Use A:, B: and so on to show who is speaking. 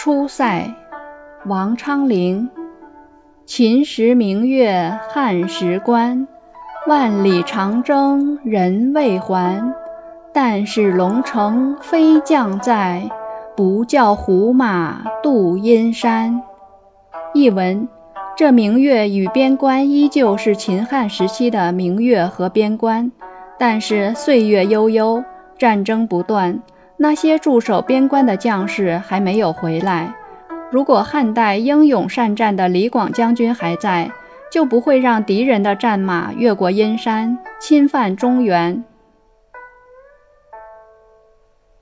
A: 出塞，王昌龄。秦时明月汉时关，万里长征人未还。但使龙城飞将在，不教胡马度阴山。译文：这明月与边关依旧是秦汉时期的明月和边关，但是岁月悠悠，战争不断。那些驻守边关的将士还没有回来。如果汉代英勇善战的李广将军还在，就不会让敌人的战马越过阴山，侵犯中原。